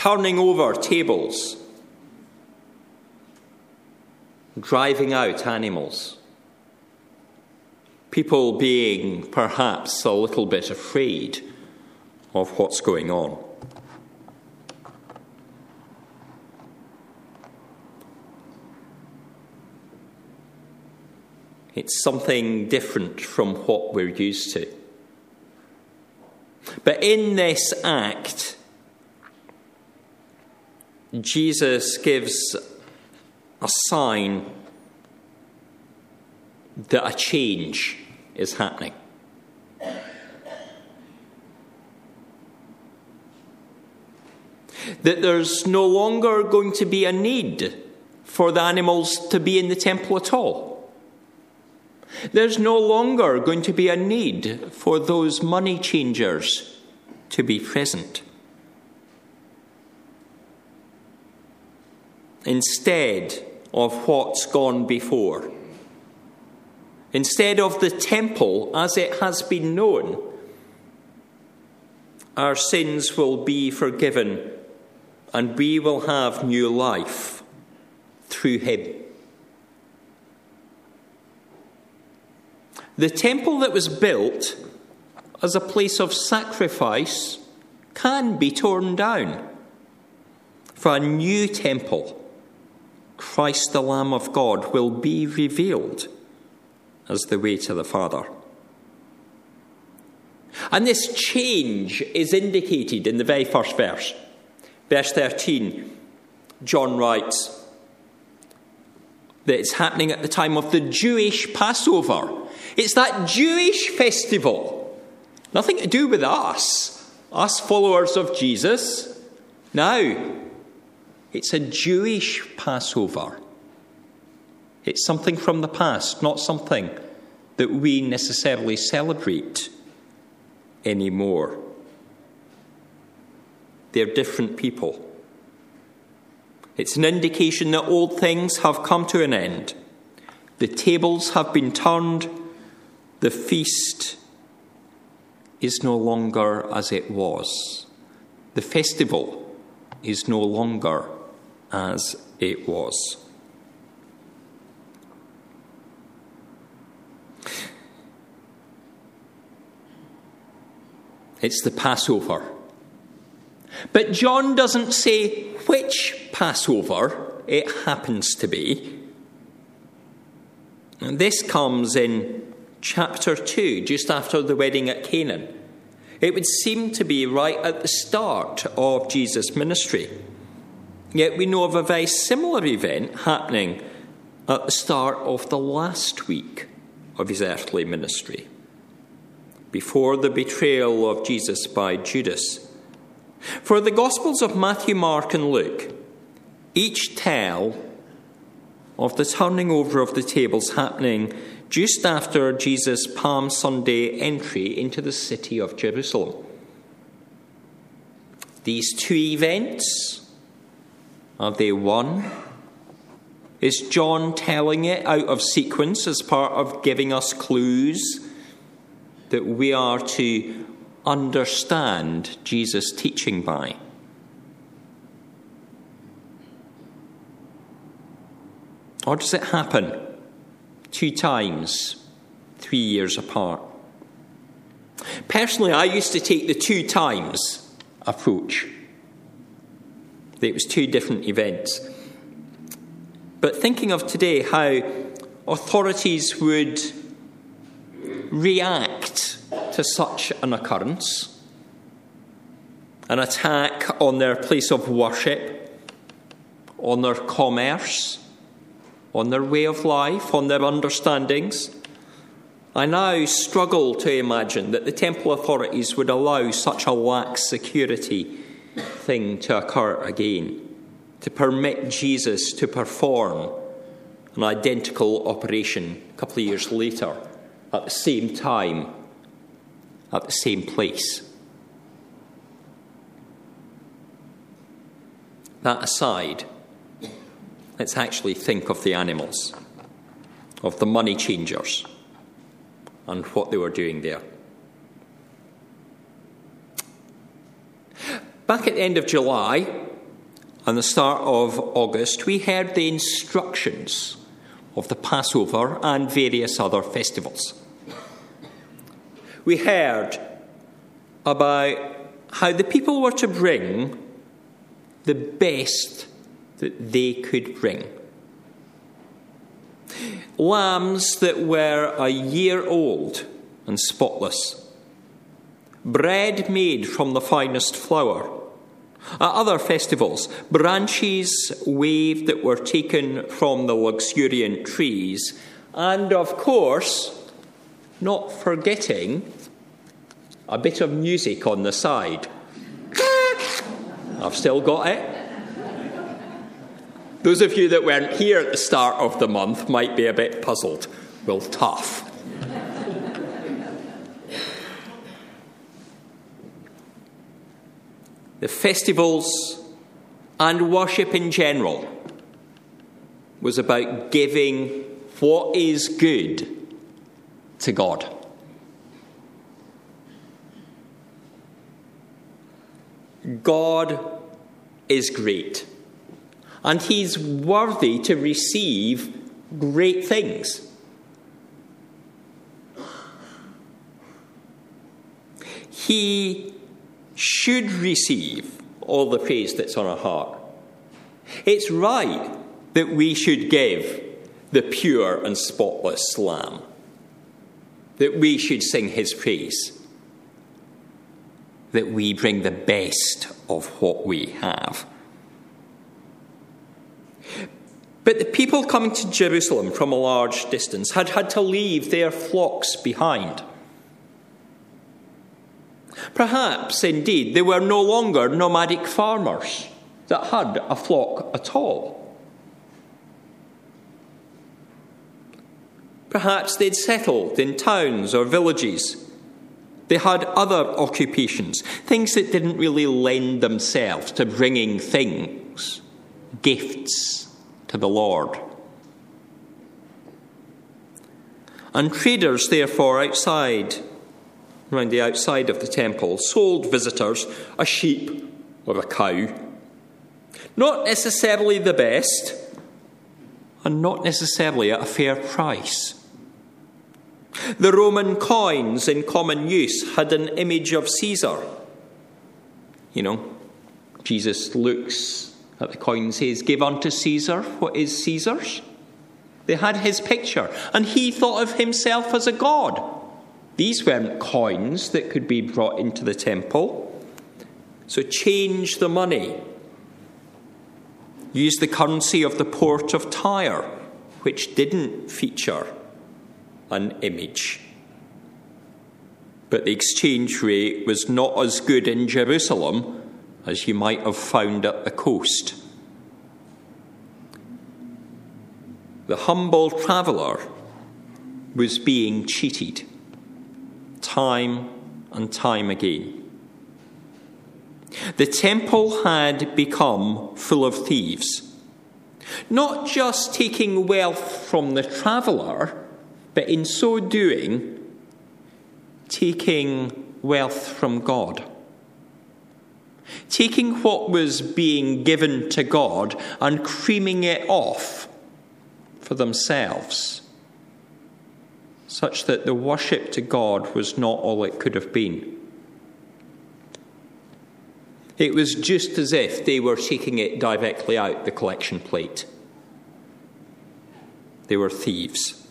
turning over tables, driving out animals, people being perhaps a little bit afraid of what's going on. It's something different from what we're used to. But in this act, Jesus gives a sign that a change is happening. That there's no longer going to be a need for the animals to be in the temple at all. There's no longer going to be a need for those money changers to be present. Instead of what's gone before, instead of the temple as it has been known, our sins will be forgiven and we will have new life through him. The temple that was built as a place of sacrifice can be torn down for a new temple. Christ, the Lamb of God, will be revealed as the way to the Father. And this change is indicated in the very first verse. Verse 13, John writes that it's happening at the time of the Jewish Passover. It's that Jewish festival. Nothing to do with us, us followers of Jesus. Now, it's a Jewish Passover. It's something from the past, not something that we necessarily celebrate anymore. They're different people. It's an indication that old things have come to an end. The tables have been turned, the feast is no longer as it was. The festival is no longer as it was. It's the Passover. But John doesn't say which Passover it happens to be. And this comes in chapter 2, just after the wedding at Cana. It would seem to be right at the start of Jesus' ministry. Yet we know of a very similar event happening at the start of the last week of his earthly ministry, before the betrayal of Jesus by Judas. For the Gospels of Matthew, Mark, and Luke each tell of the turning over of the tables happening just after Jesus' Palm Sunday entry into the city of Jerusalem. These two events, Uh, are they one? Is John telling it out of sequence as part of giving us clues that we are to understand Jesus' teaching by? Or does it happen two times, three years apart. Personally, I used to take the two times approach. It was two different events. But thinking of today, how authorities would react to such an occurrence an attack on their place of worship, on their commerce, on their way of life, on their understandings. I now struggle to imagine that the temple authorities would allow such a lax security thing to occur again, to permit Jesus to perform an identical operation a couple of years later at the same time, at the same place. That aside, Let's actually think of the animals, of the money changers, and what they were doing there. Back at the end of July, and the start of August, we heard the instructions of the Passover and various other festivals. We heard about how the people were to bring the best that they could bring. Lambs that were a year old and spotless, bread made from the finest flour. At other festivals, branches waved that were taken from the luxuriant trees, and of course, not forgetting a bit of music on the side. I've still got it. Those of you that weren't here at the start of the month might be a bit puzzled. Well, tough. The festivals and worship in general was about giving what is good to God. God is great, and He's worthy to receive great things. He should receive all the praise that's on our heart. It's right that we should give the pure and spotless Lamb, that we should sing his praise, that we bring the best of what we have. But the people coming to Jerusalem from a large distance had had to leave their flocks behind. Perhaps, indeed, they were no longer nomadic farmers that had a flock at all. Perhaps they'd settled in towns or villages. They had other occupations, things that didn't really lend themselves to bringing things, gifts to the Lord. And traders, therefore, outside around the outside of the temple sold visitors a sheep or a cow. Not necessarily the best, and not necessarily at a fair price. The Roman coins in common use had an image of Caesar. You know, Jesus looks at the coin and says, Give unto Caesar what is Caesar's. They had his picture, and he thought of himself as a god. These weren't um, coins that could be brought into the temple. So change the money. Use the currency of the port of Tyre, which didn't feature an image. But the exchange rate was not as good in Jerusalem as you might have found at the coast. The humble traveller was being cheated time and time again. The temple had become full of thieves, not just taking wealth from the traveller, but in so doing, taking wealth from God. Taking what was being given to God and creaming it off for themselves such that the worship to God was not all it could have been. It was just as if they were taking it directly out the collection plate. They were thieves.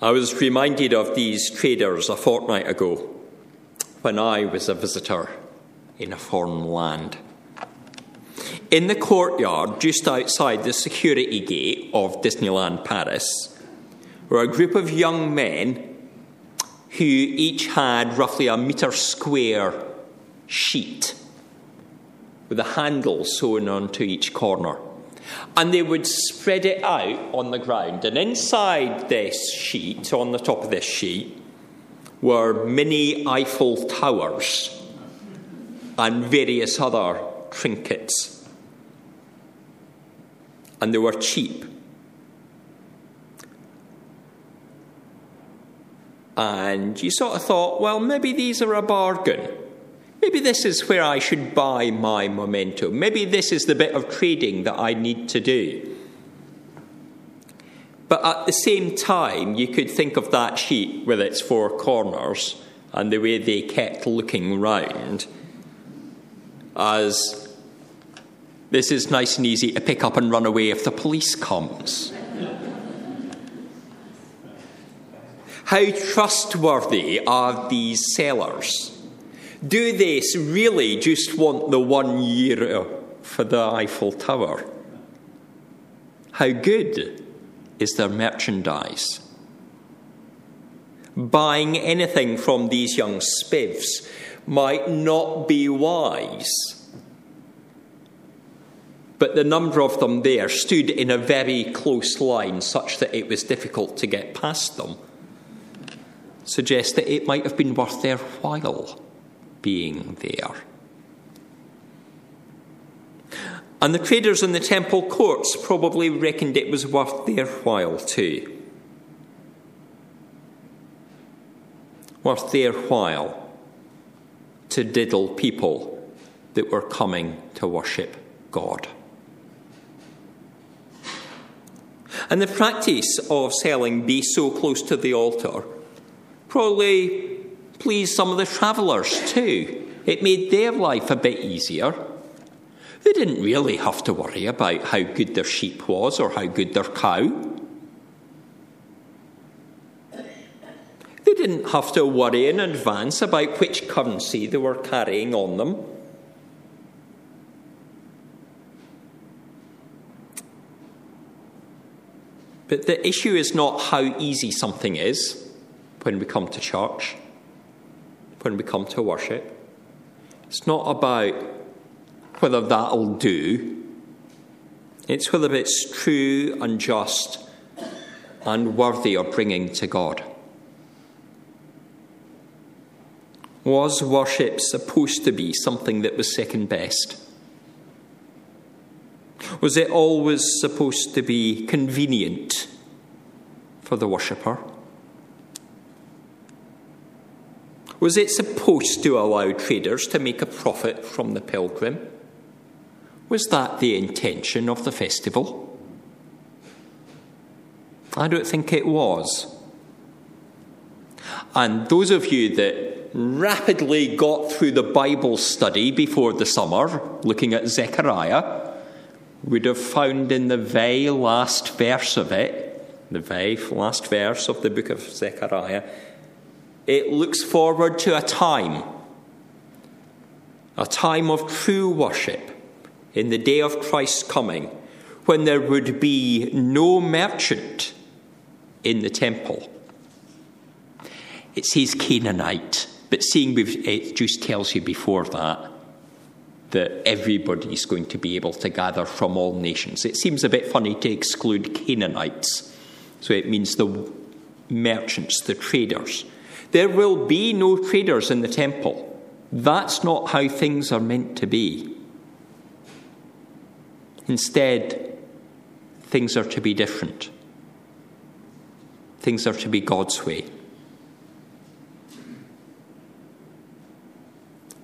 I was reminded of these traders a fortnight ago when I was a visitor in a foreign land. In the courtyard, just outside the security gate of Disneyland Paris, were a group of young men who each had roughly a metre square sheet with a handle sewn onto each corner. And they would spread it out on the ground. And inside this sheet, on the top of this sheet, were mini Eiffel Towers and various other trinkets and they were cheap. And you sort of thought, well, maybe these are a bargain. Maybe this is where I should buy my memento. Maybe this is the bit of trading that I need to do. But at the same time, you could think of that sheet with its four corners and the way they kept looking round as this is nice and easy to pick up and run away if the police comes. How trustworthy are these sellers? Do they really just want the one euro for the Eiffel Tower? How good is their merchandise? Buying anything from these young spivs might not be wise. But the number of them there stood in a very close line, such that it was difficult to get past them, suggests that it might have been worth their while being there. And the traders in the temple courts probably reckoned it was worth their while too. Worth their while to diddle people that were coming to worship God. And the practice of selling be so close to the altar probably pleased some of the travellers too. It made their life a bit easier. They didn't really have to worry about how good their sheep was or how good their cow. They didn't have to worry in advance about which currency they were carrying on them. But the issue is not how easy something is when we come to church when we come to worship. It's not about whether that'll do, it's whether it's true and just and worthy of bringing to God. Was worship supposed to be something that was second best? Was it always supposed to be convenient for the worshipper? Was it supposed to allow traders to make a profit from the pilgrim? Was that the intention of the festival? I don't think it was. And those of you that rapidly got through the Bible study before the summer, looking at Zechariah, would have found in the very last verse of it, the very last verse of the book of Zechariah, it looks forward to a time, a time of true worship in the day of Christ's coming, when there would be no merchant in the temple. It says Canaanite, but seeing it just tells you before that that everybody's going to be able to gather from all nations. It seems a bit funny to exclude Canaanites, so it means the merchants, the traders. There will be no traders in the temple. That's not how things are meant to be. Instead, things are to be different. Things are to be God's way.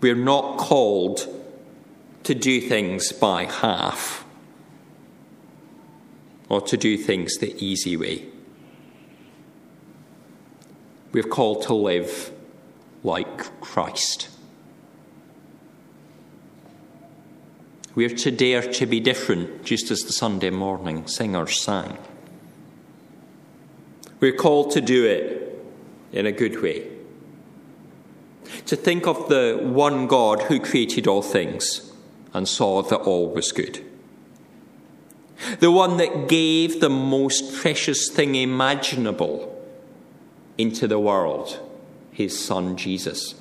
We're not called to do things by half or to do things the easy way. We're called to live like Christ. We're to dare to be different, just as the Sunday morning singers sang. We're called to do it in a good way. To think of the one God who created all things and saw that all was good. The one that gave the most precious thing imaginable into the world, his son Jesus.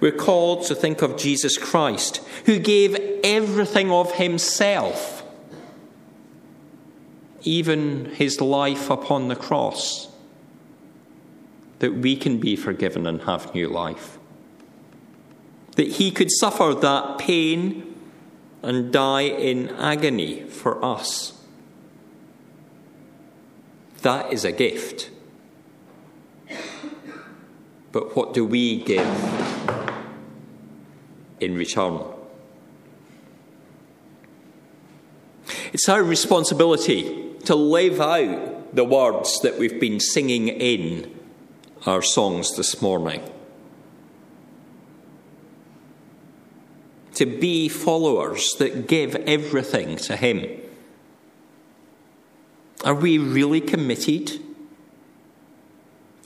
We're called to think of Jesus Christ, who gave everything of himself, even his life upon the cross, that we can be forgiven and have new life. That he could suffer that pain and die in agony for us that is a gift. But what do we give in return. It's our responsibility to live out the words that we've been singing in our songs this morning. To be followers that give everything to Him. Are we really committed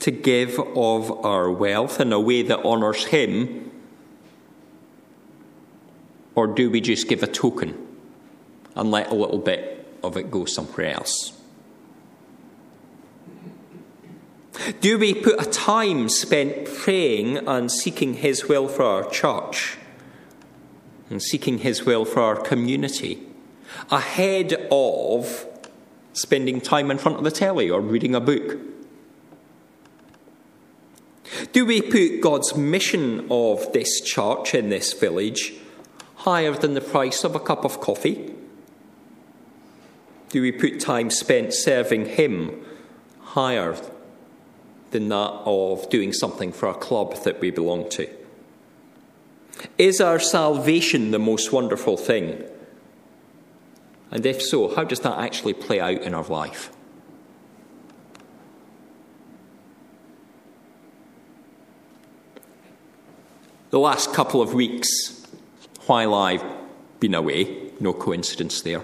to give of our wealth in a way that honours Him? Or do we just give a token and let a little bit of it go somewhere else? Do we put a time spent praying and seeking His will for our church and seeking His will for our community ahead of spending time in front of the telly or reading a book? Do we put God's mission of this church in this village higher than the price of a cup of coffee? Do we put time spent serving Him higher than that of doing something for a club that we belong to? Is our salvation the most wonderful thing? And if so, how does that actually play out in our life? The last couple of weeks, while I've been away, no coincidence there,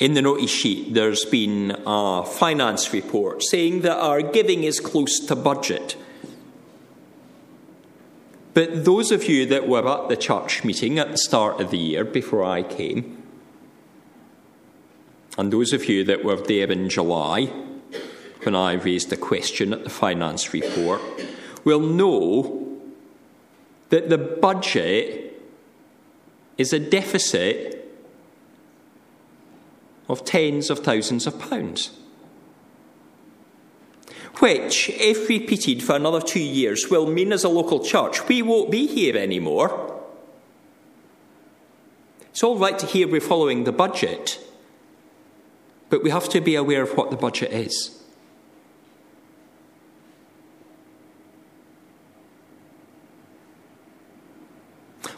in the notice sheet there's been a finance report saying that our giving is close to budget. But those of you that were at the church meeting at the start of the year before I came, and those of you that were there in July, when I raised a question at the finance report, will know that the budget is a deficit of tens of thousands of pounds. Which, if repeated for another two years, will mean as a local church we won't be here anymore. It's all right to hear we're following the budget, but we have to be aware of what the budget is.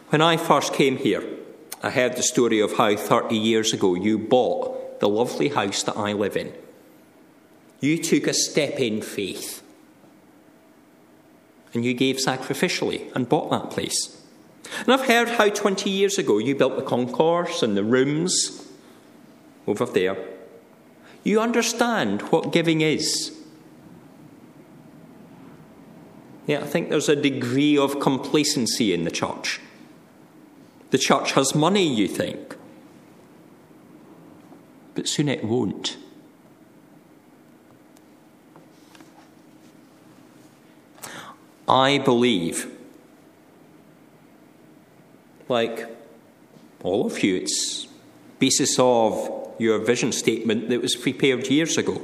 When I first came here, I heard the story of how 30 years ago you bought the lovely house that I live in. You took a step in faith and you gave sacrificially and bought that place. And I've heard how 20 years ago you built the concourse and the rooms over there you understand what giving is. Yeah, I think there's a degree of complacency in the church. The church has money, you think, but soon it won't. I believe, like all of you, it's basis of your vision statement that was prepared years ago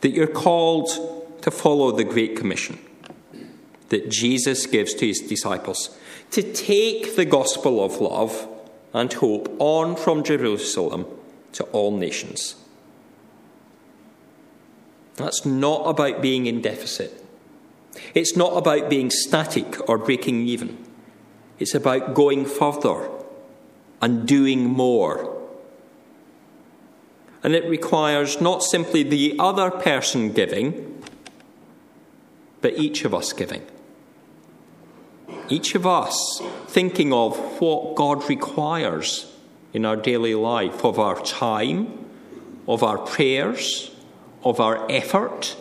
that you're called to follow the Great Commission that Jesus gives to his disciples to take the gospel of love and hope on from Jerusalem to all nations. That's not about being in deficit. It's not about being static or breaking even. It's about going further and doing more and it requires not simply the other person giving, but each of us giving. Each of us thinking of what God requires in our daily life of our time, of our prayers, of our effort,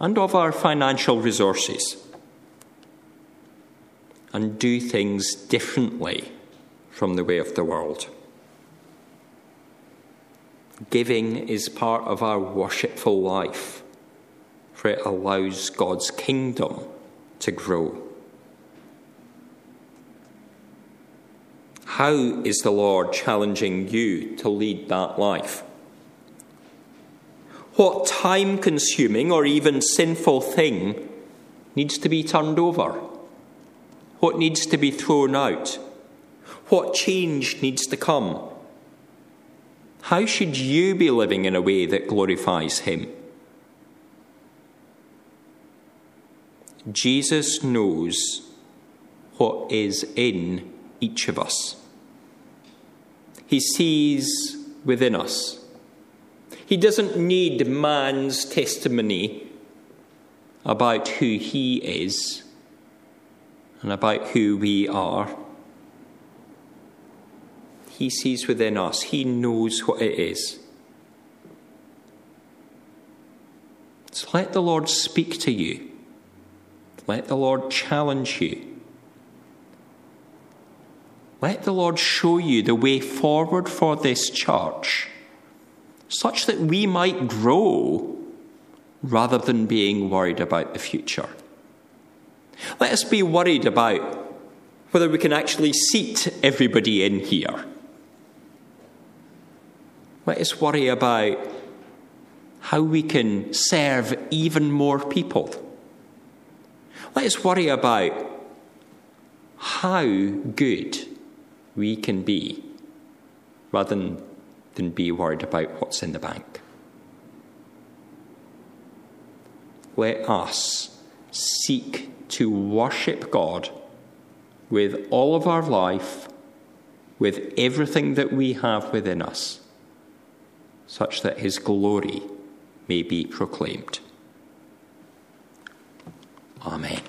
and of our financial resources. And do things differently from the way of the world. Giving is part of our worshipful life, for it allows God's kingdom to grow. How is the Lord challenging you to lead that life? What time consuming or even sinful thing needs to be turned over? What needs to be thrown out? What change needs to come? How should you be living in a way that glorifies Him? Jesus knows what is in each of us. He sees within us. He doesn't need man's testimony about who he is and about who we are. He sees within us, He knows what it is. So let the Lord speak to you. Let the Lord challenge you. Let the Lord show you the way forward for this church, such that we might grow rather than being worried about the future. Let us be worried about whether we can actually seat everybody in here. Let us worry about how we can serve even more people. Let us worry about how good we can be rather than, than be worried about what's in the bank. Let us seek to worship God with all of our life, with everything that we have within us, such that His glory may be proclaimed. Amen.